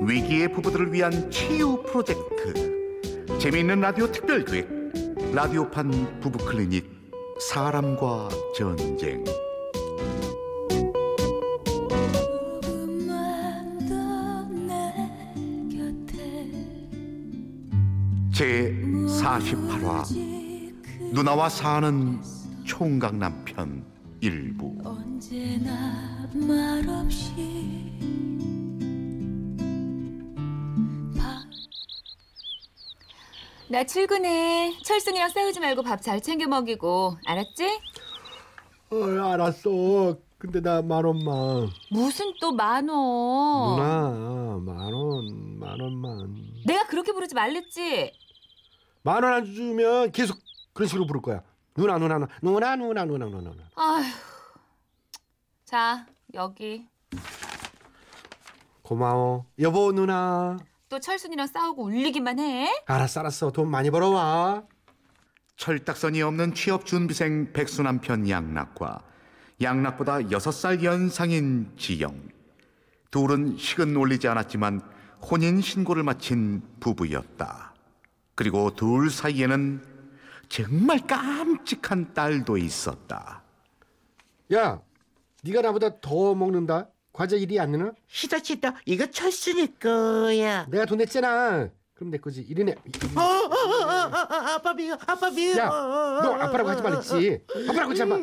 위기의 부부들을 위한 치유 프로젝트. 재미있는 라디오 특별 기획. 라디오판 부부 클리닉 사람과 전쟁 48화 누나와 사는 총각 남편 일부 언제나 말없이 나 출근해. 철순이랑 싸우지 말고 밥 잘 챙겨 먹이고. 알았지? 어, 알았어. 근데 나 만 원만. 무슨 또 만 원. 누나, 만 원, 만 원만. 내가 그렇게 부르지 말랬지? 만 원 안 주면 계속 그런 식으로 부를 거야. 누나, 누나, 누나, 누나, 누나, 누나, 누나, 누나. 아휴. 자, 여기. 고마워. 여보, 누나. 또 철순이랑 싸우고 울리기만 해? 알았어, 알았어. 돈 많이 벌어와. 철딱선이 없는 취업 준비생 백수 남편 양락과 양락보다 여섯 살 연상인 지영 둘은 식은 올리지 않았지만 혼인 신고를 마친 부부였다. 그리고 둘 사이에는 정말 깜찍한 딸도 있었다. 야, 네가 나보다 더 먹는다. 과자 일이 안 느나? 시다 시다 이거 철순이 거야. 내가 돈 냈잖아. 그럼 내 거지. 이리네. 어, 어, 어, 어, 어, 아빠 미워 아빠 미워. 야, 너 아빠라고 하지 말랬지. 아빠라고 하지 마.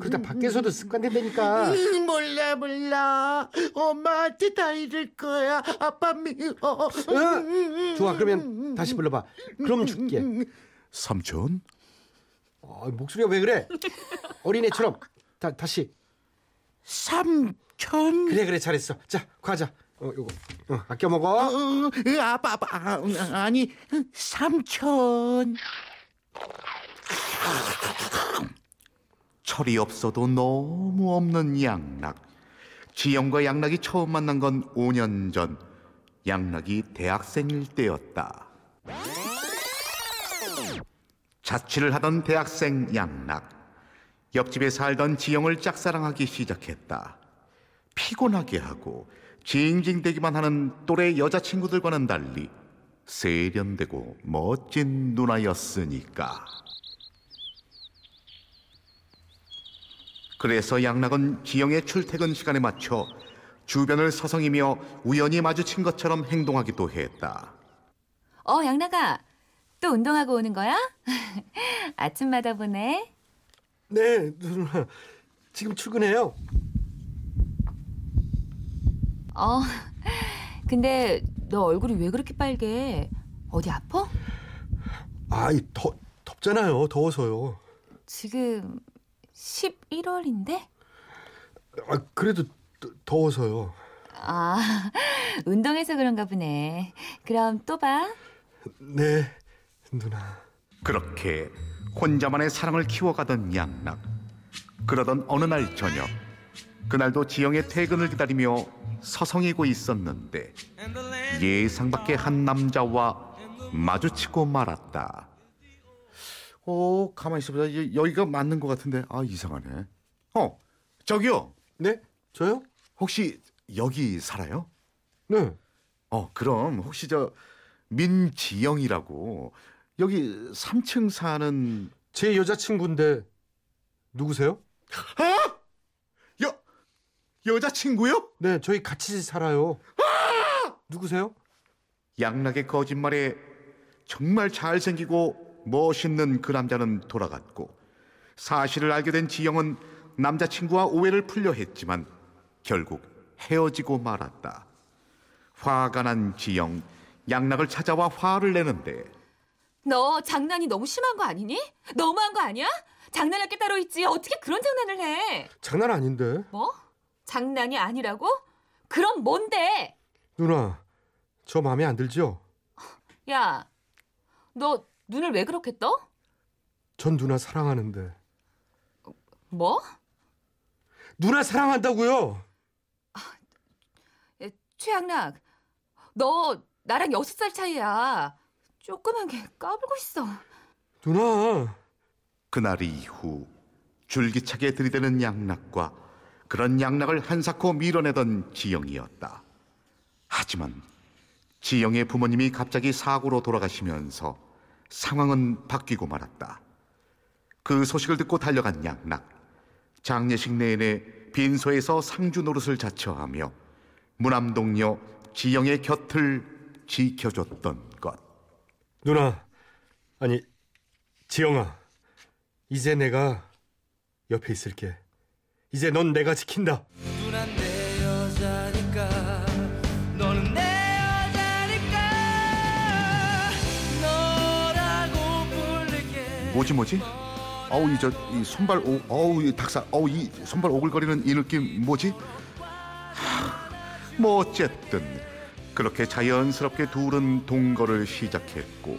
그러다 밖에서도 습관된다니까. 음, 몰라 몰라 엄마한테 다 이럴 거야 아빠 미워 응? 좋아, 그러면 다시 불러봐. 그럼 줄게. 삼촌? 어, 목소리가 왜 그래? 어린애처럼. 다, 다시. 삼촌 그래, 그래, 잘했어. 자, 과자. 어, 요거. 어, 아껴 먹어. 어, 으, 아빠 아빠 아, 아니 삼촌 철이 없어도 너무 없는 양락. 지영과 양락이 처음 만난 건 5년 전. 양락이 대학생일 때였다. 자취를 하던 대학생 양락. 옆집에 살던 지영을 짝사랑하기 시작했다. 피곤하게 하고 징징대기만 하는 또래 여자친구들과는 달리 세련되고 멋진 누나였으니까. 그래서 양락은 지영의 출퇴근 시간에 맞춰 주변을 서성이며 우연히 마주친 것처럼 행동하기도 했다. 어, 양나가. 또 운동하고 오는 거야? 아침마다 보네. 네, 누나. 지금 출근해요. 어, 근데 너 얼굴이 왜 그렇게 빨개? 어디 아파? 아이, 더, 덥잖아요. 더워서요. 지금 11월인데? 아, 그래도 더- 더워서요. 아, 운동해서 그런가 보네. 그럼 또 봐. 네, 누나. 그렇게 혼자만의 사랑을 키워가던 양락. 그러던 어느 날 저녁, 그날도 지영의 퇴근을 기다리며 서성이고 있었는데 예상 밖의 한 남자와 마주치고 말았다. 어, 가만히 있어보자. 여- 여기가 맞는 것 같은데. 아, 이상하네. 어, 저기요. 네? 저요? 혹시 여기 살아요? 네. 어, 그럼 혹시 저 민지영이라고 여기 3층 사는 제 여자친구인데 누구세요? 여 여자친구요? 네, 저희 같이 살아요. 누구세요? 양락의 거짓말에 정말 잘생기고 멋있는 그 남자는 돌아갔고 사실을 알게 된 지영은 남자친구와 오해를 풀려 했지만 결국 헤어지고 말았다. 화가 난 지영 양락을 찾아와 화를 내는데 너 장난이 너무 심한 거 아니니? 너무한 거 아니야? 장난할 게 따로 있지. 어떻게 그런 장난을 해? 장난 아닌데. 뭐? 장난이 아니라고? 그럼 뭔데? 누나, 저 마음에 안 들죠? 야, 너 눈을 왜 그렇게 떠? 전 누나 사랑하는데. 뭐? 누나 사랑한다고요? 에, 최양락, 너 나랑 여섯 살 차이야. 조그만 게 까불고 있어. 누나. 그날 이후 줄기차게 들이대는 양락과 그런 양락을 한사코 밀어내던 지영이었다. 하지만 지영의 부모님이 갑자기 사고로 돌아가시면서 상황은 바뀌고 말았다. 그 소식을 듣고 달려간 양락. 장례식 내내 빈소에서 상주 노릇을 자처하며 무남동녀 지영의 곁을 지켜줬던 것. 누나. 아니 지영아. 이제 내가 옆에 있을게. 이제 넌 내가 지킨다. 뭐지 뭐지? 어우 이 저 이 손발 오 어우 이 닭살 어우 이 손발 오글거리는 이 느낌 뭐지? 하, 뭐 어쨌든 그렇게 자연스럽게 둘은 동거를 시작했고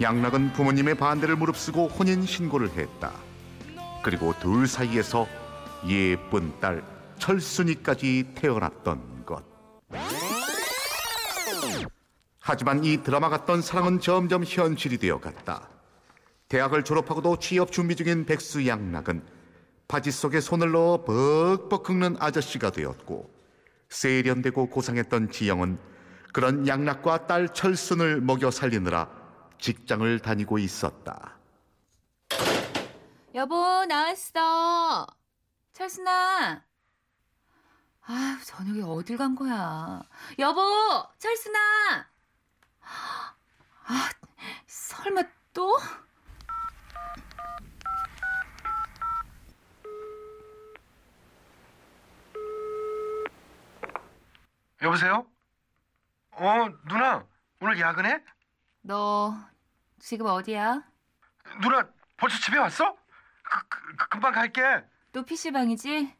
양락은 부모님의 반대를 무릅쓰고 혼인 신고를 했다. 그리고 둘 사이에서 예쁜 딸 철순이까지 태어났던 것. 하지만 이 드라마 같던 사랑은 점점 현실이 되어 갔다. 대학을 졸업하고도 취업 준비 중인 백수 양락은 바지 속에 손을 넣어 벅벅 긁는 아저씨가 되었고 세련되고 고상했던 지영은 그런 양락과 딸 철순을 먹여 살리느라 직장을 다니고 있었다. 여보, 나왔어. 철순아. 아, 저녁에 어딜 간 거야? 여보, 철순아. 아, 설마 또? 여보세요? 어 누나 오늘 야근해? 너 지금 어디야? 누나 벌써 집에 왔어? 그, 그, 금방 갈게. 또 PC방이지?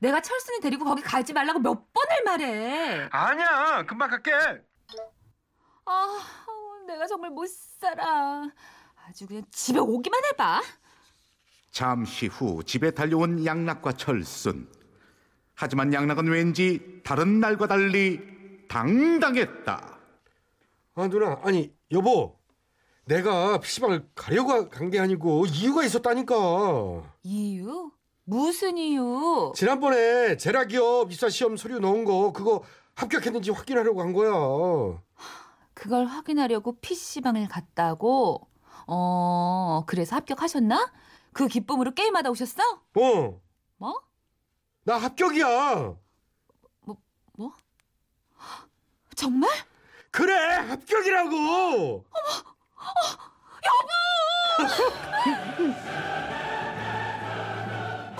내가 철순이 데리고 거기 가지 말라고 몇 번을 말해. 아니야 금방 갈게. 아, 내가 정말 못 살아. 아주 그냥 집에 오기만 해봐. 잠시 후 집에 달려온 양락과 철순. 하지만 양락은 왠지 다른 날과 달리 당당했다. 아 누나 아니 여보 내가 PC방을 가려고 간 게 아니고 이유가 있었다니까 이유? 무슨 이유? 지난번에 제라기업 입사 시험 서류 넣은 거 그거 합격했는지 확인하려고 간 거야 그걸 확인하려고 PC방을 갔다고? 어, 그래서 합격하셨나? 그 기쁨으로 게임하다 오셨어? 어 뭐? 나 합격이야 뭐? 정말? 그래 합격이라고 여보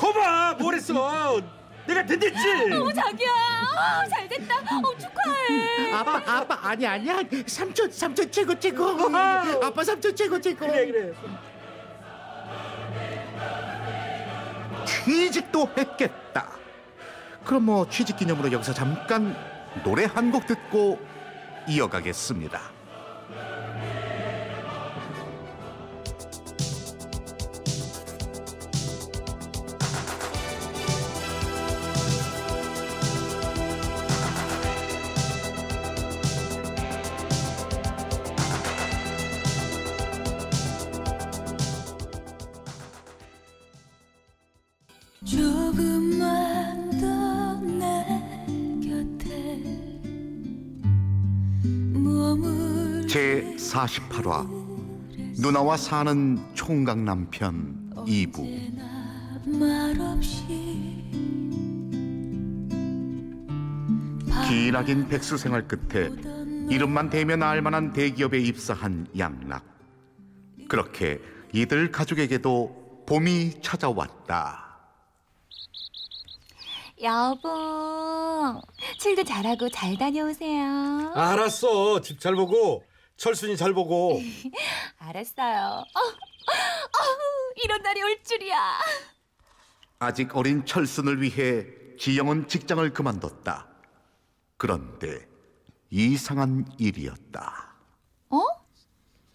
거봐 뭐랬어 내가 됐댔지 어, 자기야. 아, 잘 됐다. 어, 축하해. 아빠 아빠 아니 아니야 삼촌 삼촌 최고 최고 아빠 삼촌 최고 최고 그래 그래 취직도 했겠다. 그럼 뭐 취직 기념으로 여기서 잠깐 노래 한 곡 듣고 이어가겠습니다. 제 48화 누나와 사는 총각 남편 2부 말없이 기나긴 백수 생활 끝에 이름만 대면 알만한 대기업에 입사한 양락. 그렇게 이들 가족에게도 봄이 찾아왔다. 여보, 출근 잘하고 잘 다녀오세요. 알았어 집 잘 보고 철순이 잘 보고 알았어요. 어, 어, 이런 날이 올 줄이야. 아직 어린 철순을 위해 지영은 직장을 그만뒀다. 그런데 이상한 일이었다. 어?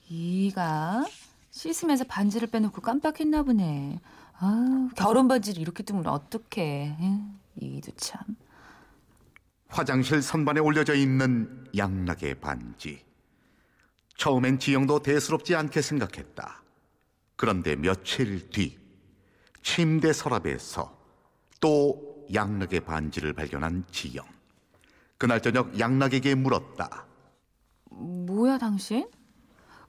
이가 씻으면서 반지를 빼놓고 깜빡했나 보네. 아, 결혼 반지를 이렇게 두면 어떡해. 에 휴, 이도 참. 화장실 선반에 올려져 있는 양락의 반지. 처음엔 지영도 대수롭지 않게 생각했다. 그런데 며칠 뒤 침대 서랍에서 또 양락의 반지를 발견한 지영. 그날 저녁 양락에게 물었다. 뭐야 당신?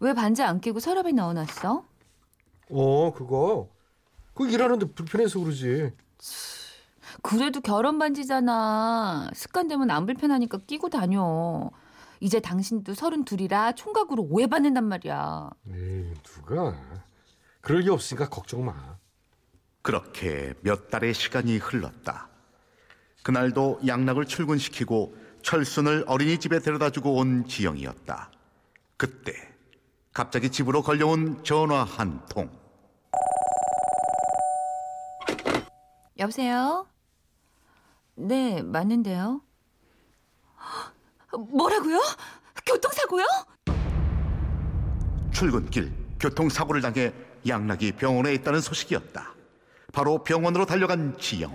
왜 반지 안 끼고 서랍에 넣어놨어? 어 그거 그 일하는데 불편해서 그러지. 그래도 결혼 반지잖아. 습관되면 안 불편하니까 끼고 다녀. 이제 당신도 서른 둘이라 총각으로 오해받는단 말이야. 에이 누가 그럴 리 없으니까 걱정 마. 그렇게 몇 달의 시간이 흘렀다. 그날도 양락을 출근시키고 철순을 어린이집에 데려다주고 온 지영이었다. 그때 갑자기 집으로 걸려온 전화 한 통. 여보세요? 네, 맞는데요. 뭐라고요? 교통사고요? 출근길 교통사고를 당해 양락이 병원에 있다는 소식이었다. 바로 병원으로 달려간 지영.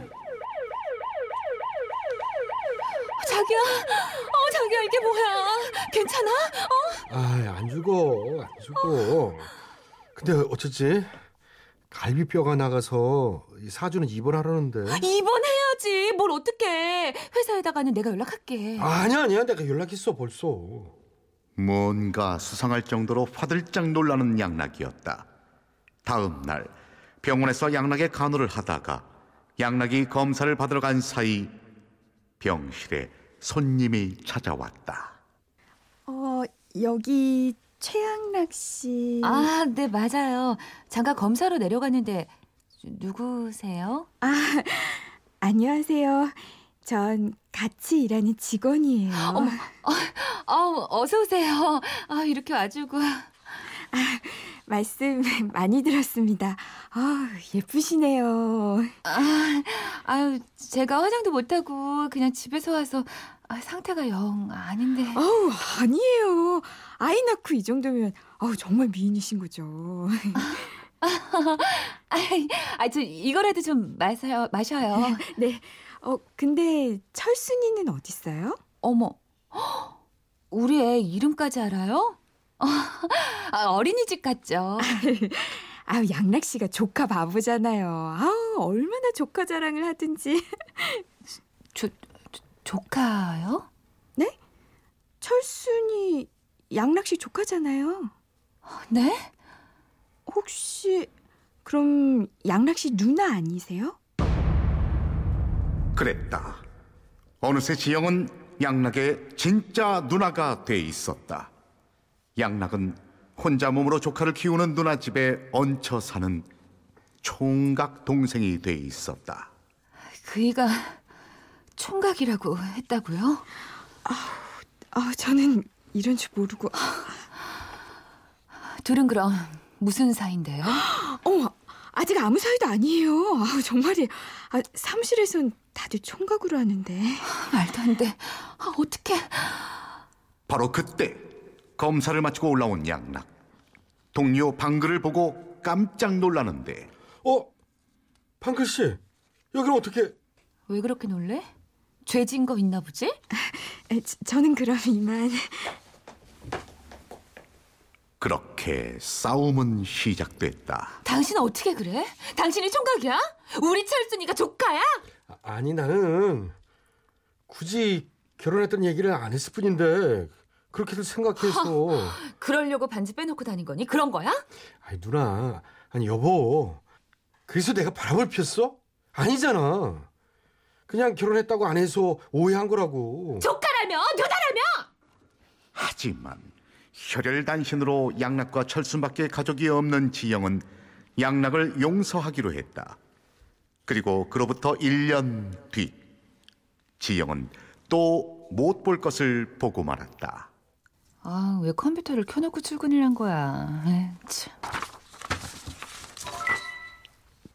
자기야, 어, 자기야, 이게 뭐야? 괜찮아? 어? 아안 죽어 안 죽어. 근데 어쩌지? 갈비뼈가 나가서 이 사주는 입원하라는데. 입원해야지. 뭘 어떡해. 회사에다가는 내가 연락할게. 아니야 아니야 내가 연락했어 벌써. 뭔가 수상할 정도로 화들짝 놀라는 양락이었다. 다음 날 병원에서 양락의 간호를 하다가 양락이 검사를 받으러 간 사이 병실에 손님이 찾아왔다. 어, 여기 최양락 씨. 아, 네, 맞아요. 잠깐 검사로 내려갔는데, 누구세요? 아, 안녕하세요. 전 같이 일하는 직원이에요. 어머. 아, 어서 오세요. 아, 이렇게 와주고. 말씀 많이 들었습니다. 아, 예쁘시네요. 아, 아유, 제가 화장도 못하고 그냥 집에서 와서 아, 상태가 영 아닌데. 어우, 아니에요. 아이 낳고 이 정도면 어우, 정말 미인이신 거죠. 아, 저 이거라도 좀 마셔요. 마셔요. 네. 어, 근데 철순이는 어딨어요? 어머, 헉, 우리 애 이름까지 알아요? 아, 어린이집 같죠? 아우, 양락 씨가 조카 바보잖아요. 아우, 얼마나 조카 자랑을 하든지. 조, 조, 조카요? 철순이 양락 씨 조카잖아요. 네? 혹시 그럼 양락 씨 누나 아니세요? 그랬다. 어느새 지영은 양락의 진짜 누나가 돼 있었다. 양락은 혼자 몸으로 조카를 키우는 누나 집에 얹혀 사는 총각 동생이 돼 있었다. 그이가 총각이라고 했다고요? 아, 저는 이런 줄 모르고. 둘은 그럼 무슨 사이인데요? 어머, 아직 아무 사이도 아니에요. 아, 정말이에요. 아, 사무실에선 다들 총각으로 하는데. 말도 안 돼. 아, 어떡해. 바로 그때 검사를 마치고 올라온 양락. 동료 방글을 보고 깜짝 놀라는데 어 방글 씨 여기는 어떻게? 왜 그렇게 놀래? 죄진 거 있나 보지? 저- 저는 그럼 이만. 그렇게 싸움은 시작됐다. 당신 어떻게 그래? 당신이 총각이야? 우리 철순이가 조카야? 아, 아니 나는 굳이 결혼했던 얘기를 안 했을 뿐인데 그렇게들 생각해서. 그러려고 반지 빼놓고 다닌 거니? 그런 거야? 아니 누나 아니 여보 그래서 내가 바람을 피웠어? 아니잖아 그냥 결혼했다고 안 해서 오해한 거라고 조카라며? 누나라며? 하지만 혈혈단신으로 양락과 철순밖에 가족이 없는 지영은 양락을 용서하기로 했다. 그리고 그로부터 1년 뒤 지영은 또 못 볼 것을 보고 말았다. 아, 왜 컴퓨터를 켜놓고 출근을 한 거야? 에이, 참.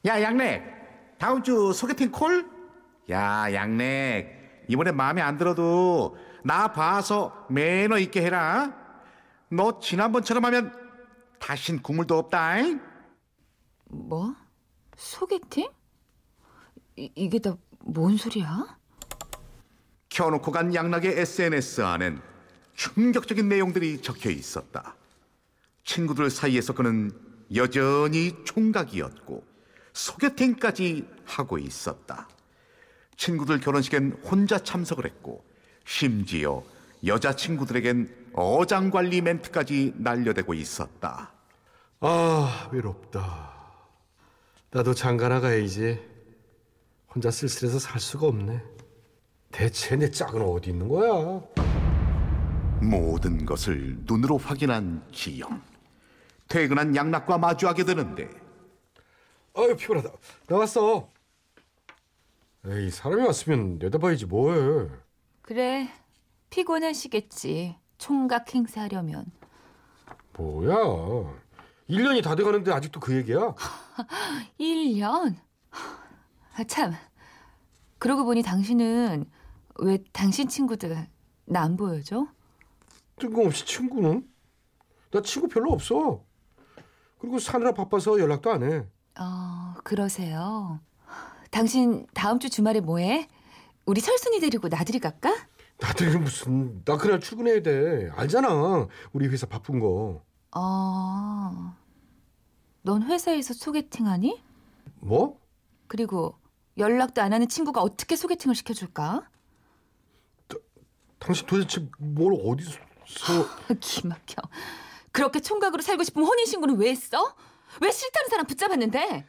야 양렉 다음 주 소개팅 콜? 야 양렉 이번에 마음에 안 들어도 나 봐서 매너 있게 해라 너 지난번처럼 하면 다신 국물도 없다잉 뭐? 소개팅? 이, 이게 다 뭔 소리야? 켜놓고 간 양락의 SNS 안엔 충격적인 내용들이 적혀 있었다 친구들 사이에서 그는 여전히 총각이었고 소개팅까지 하고 있었다. 친구들 결혼식엔 혼자 참석을 했고 심지어 여자친구들에겐 어장관리 멘트까지 날려대고 있었다. 아 외롭다. 나도 장가 나 가야지. 혼자 쓸쓸해서 살 수가 없네. 대체 내 짝은 어디 있는 거야? 모든 것을 눈으로 확인한 지영. 퇴근한 양락과 마주하게 되는데 아유 피곤하다. 나왔어. 에이 사람이 왔으면 내다봐야지 뭐해. 그래 피곤하시겠지. 총각 행사하려면. 뭐야? 1년이 다 돼가는데 아직도 그 얘기야? 1년? 아, 참. 그러고 보니 당신은 왜 당신 친구들 나 안 보여줘? 뜬금없이 친구는? 나 친구 별로 없어. 그리고 사느라 바빠서 연락도 안 해. 어, 그러세요. 당신 다음 주 주말에 뭐해? 우리 철순이 데리고 나들이 갈까? 나들이 무슨 나 그날 출근해야 돼. 알잖아. 우리 회사 바쁜 거. 어. 넌 회사에서 소개팅하니? 뭐? 그리고 연락도 안 하는 친구가 어떻게 소개팅을 시켜줄까? 당신 도대체 뭘 어디서 기막혀. 그렇게 총각으로 살고 싶으면 혼인신고는 왜 했어? 왜 싫다는 사람 붙잡았는데?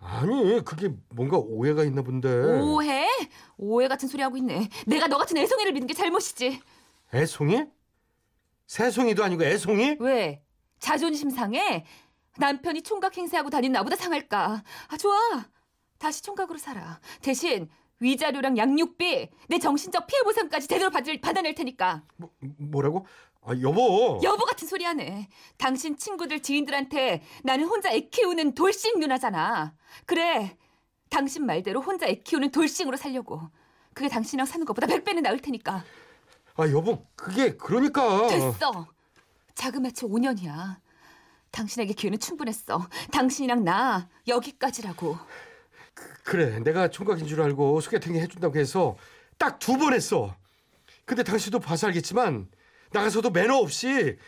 아니 그게 뭔가 오해가 있나 본데. 오해? 오해 같은 소리 하고 있네. 내가 너 같은 애송이를 믿는 게 잘못이지. 애송이? 새송이도 아니고 애송이? 왜? 자존심 상해? 남편이 총각 행세하고 다닌 나보다 상할까? 아 좋아. 다시 총각으로 살아. 대신 위자료랑 양육비, 내 정신적 피해 보상까지 제대로 받을, 받아낼 테니까. 뭐, 뭐라고? 아 여보. 여보 같은 소리 하네. 당신 친구들 지인들한테 나는 혼자 애 키우는 돌싱 누나잖아. 그래. 당신 말대로 혼자 애 키우는 돌싱으로 살려고. 그게 당신이랑 사는 것보다 백 배는 나을 테니까. 아 여보 그게 그러니까. 됐어. 자그마치 5년이야. 당신에게 기회는 충분했어. 당신이랑 나 여기까지라고. 그래 내가 총각인 줄 알고 소개팅 해준다고 해서 딱 두 번 했어. 근데 당신도 봐서 알겠지만 나가서도 매너 없이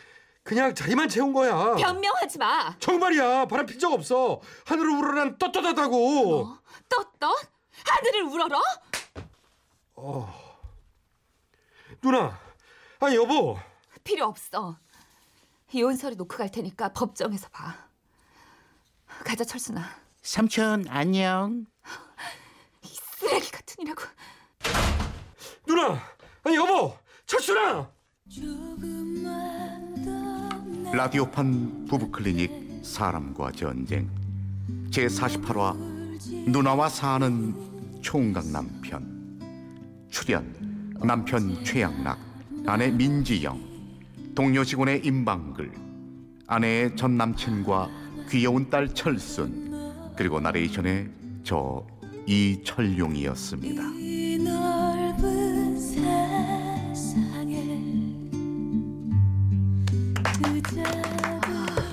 그냥 자리만 채운 거야. 변명하지 마. 정말이야 바람 핀 적 없어. 하늘을 우러난 떳떳하다고. 어? 떳떳? 하늘을 우러러? 누나, 아 여보. 필요 없어. 이혼 서류 놓고 갈 테니까 법정에서 봐. 가자 철순아. 삼촌 안녕. 쓰레기 같으니라고. 누나, 아니 여보, 더 라디오판 부부클리닉 사람과 전쟁. 제 48화 누나와 사는 총각 남편. 출연 남편 최양락 아내 민지영 동료 직원의 임방글 아내의 전 남친과 귀여운 딸 철순 그리고 나레이션의 저 이철용이었습니다.